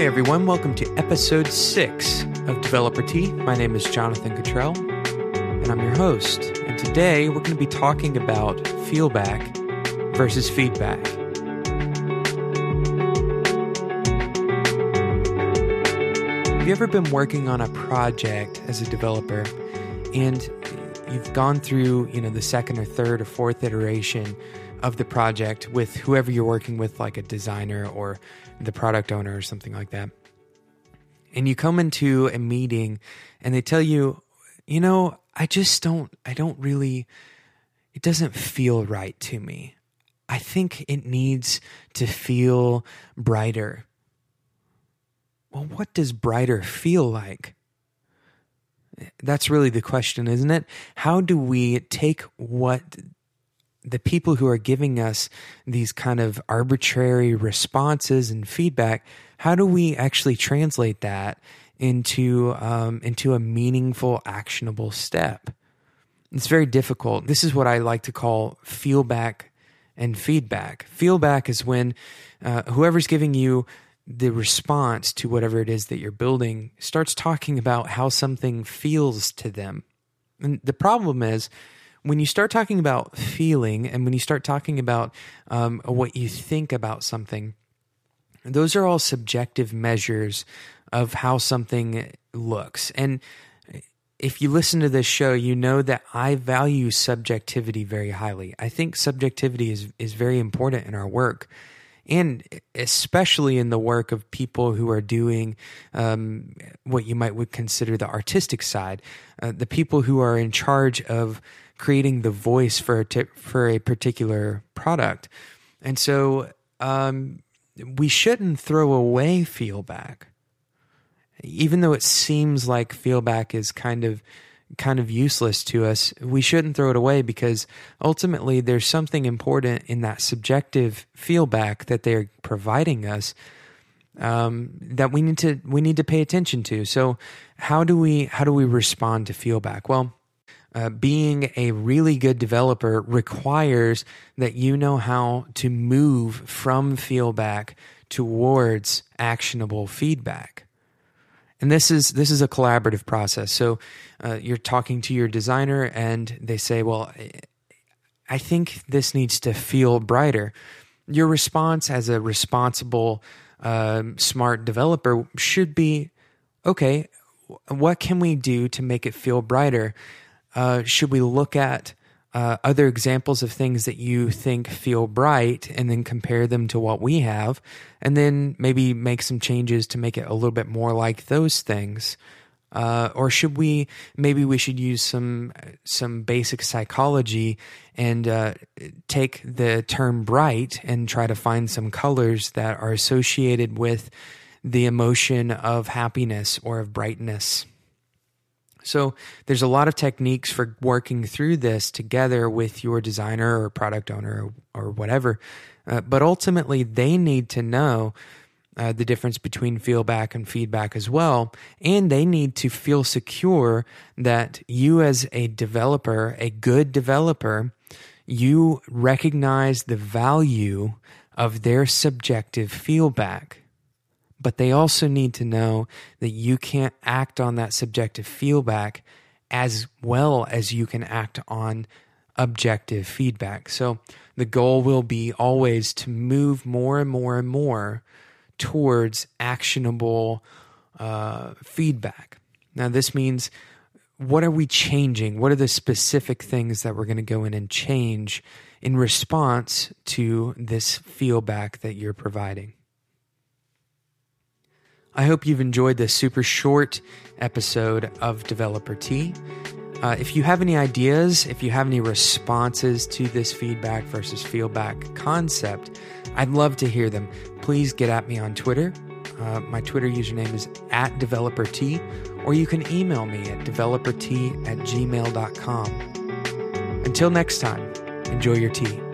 Hey everyone, welcome to episode six of Developer Tea. My name is Jonathan Cutrell, and I'm your host. And today we're going to be talking about feelback versus feedback. Have you ever been working on a project as a developer and you've gone through, you know, the second or third or fourth iteration of the project with whoever you're working with, like a designer or the product owner or something like that. And you come into a meeting and they tell you, you know, I just don't, I don't really, it doesn't feel right to me. I think it needs to feel brighter. Well, what does brighter feel like? That's really the question, isn't it? How do we take what the people who are giving us these kind of arbitrary responses and feedback, how do we actually translate that into um, into a meaningful, actionable step? It's very difficult. This is what I like to call feelback and feedback. Feelback is when uh, whoever's giving you the response to whatever it is that you're building starts talking about how something feels to them. And the problem is when you start talking about feeling and when you start talking about um, what you think about something, those are all subjective measures of how something looks. And if you listen to this show, you know that I value subjectivity very highly. I think subjectivity is, is very important in our work and especially in the work of people who are doing um, what you might would consider the artistic side, uh, the people who are in charge of creating the voice for a t- for a particular product, and so um, we shouldn't throw away feelback, even though it seems like feelback is kind of kind of useless to us, we shouldn't throw it away because ultimately there's something important in that subjective feelback that they're providing us um, that we need to we need to pay attention to. So how do we how do we respond to feelback? Well, uh, being a really good developer requires that you know how to move from feelback towards actionable feedback and this is this is a collaborative process. So uh, you're talking to your designer and they say well i think this needs to feel brighter. Your response as a responsible uh, smart developer should be okay what can we do to make it feel brighter? Uh, should we look at uh, other examples of things that you think feel bright and then compare them to what we have and then maybe make some changes to make it a little bit more like those things. Uh, or should we maybe we should use some some basic psychology and uh, take the term bright and try to find some colors that are associated with the emotion of happiness or of brightness so there's a lot of techniques for working through this together with your designer or product owner or, or whatever. Uh, but ultimately, they need to know uh, the difference between feelback and feedback as well. And they need to feel secure that you, as a developer, a good developer, you recognize the value of their subjective feelback but they also need to know that you can't act on that subjective feedback as well as you can act on objective feedback. So the goal will be always to move more and more and more towards actionable uh, feedback. Now, this means what are we changing? What are the specific things that we're going to go in and change in response to this feedback that you're providing? I hope you've enjoyed this super short episode of Developer Tea. Uh, if you have any ideas, if you have any responses to this feedback versus feedback concept, I'd love to hear them. Please get at me on Twitter. Uh, my Twitter username is at developertea, or you can email me at developertea at gmail.com. Until next time, enjoy your tea.